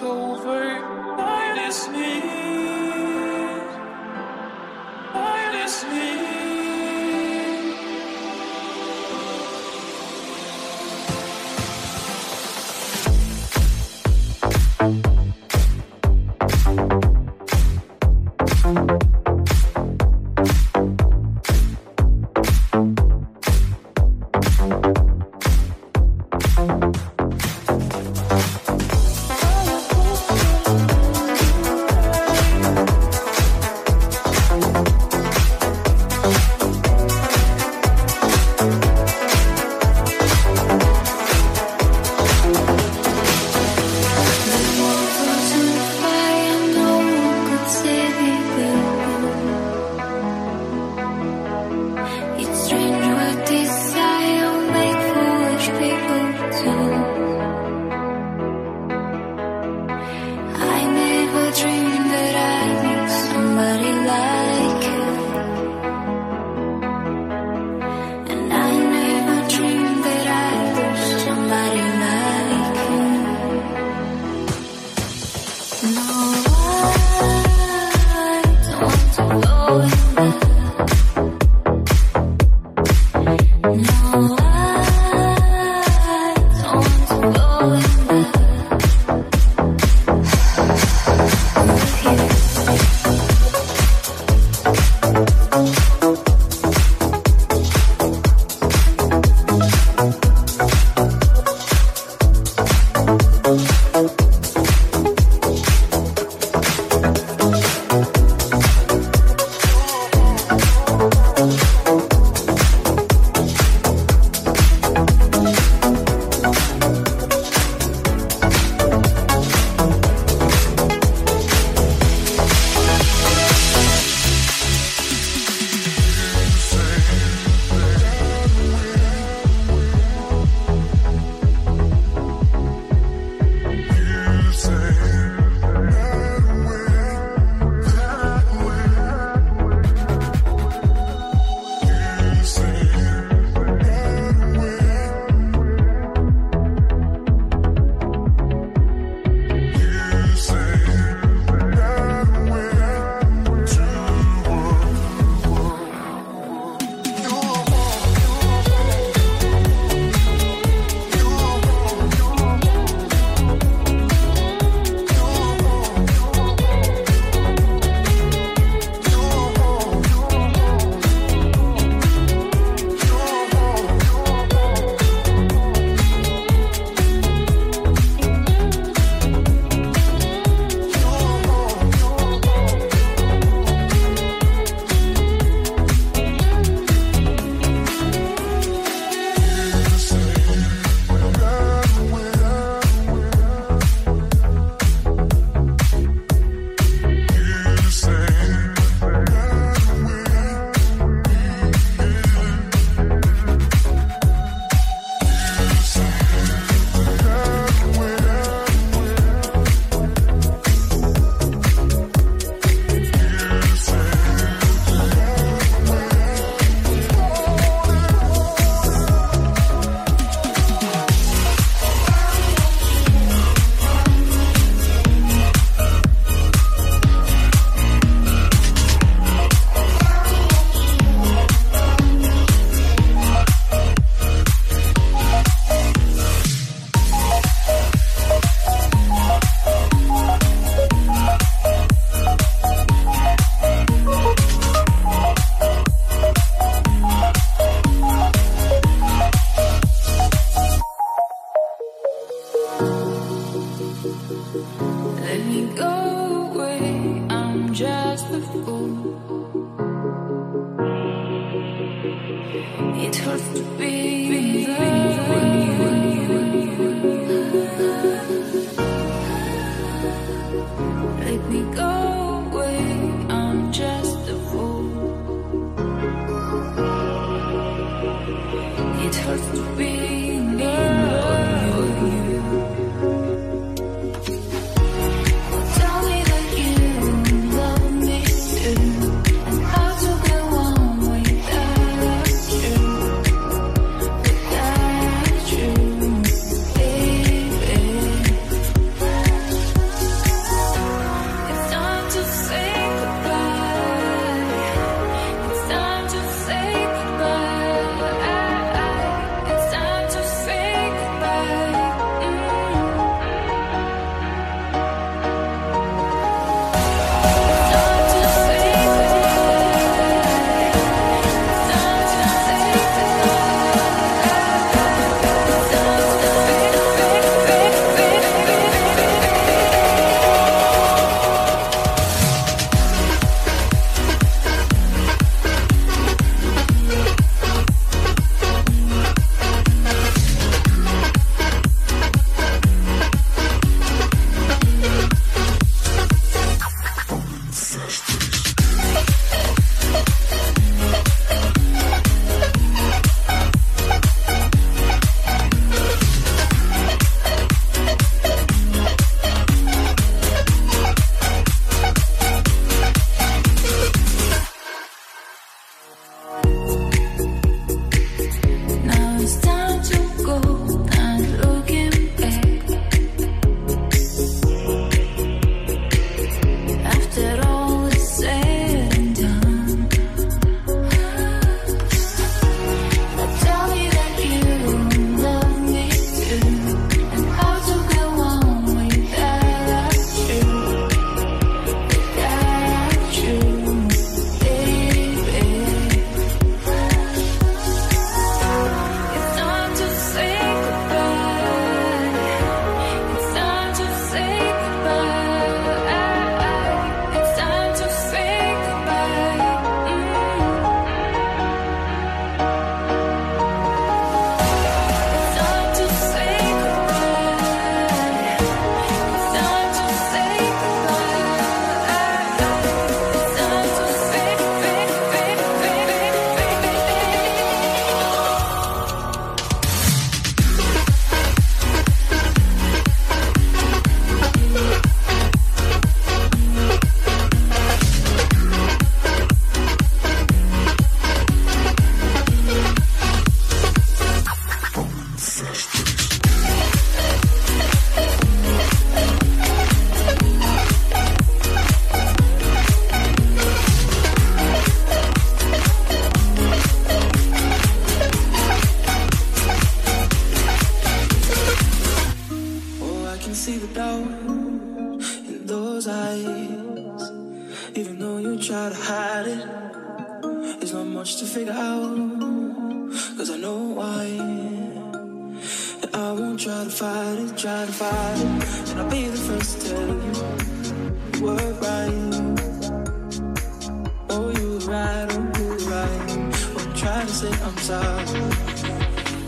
There It hurts to be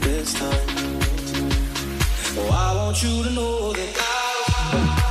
this time. Oh, I want you to know that I.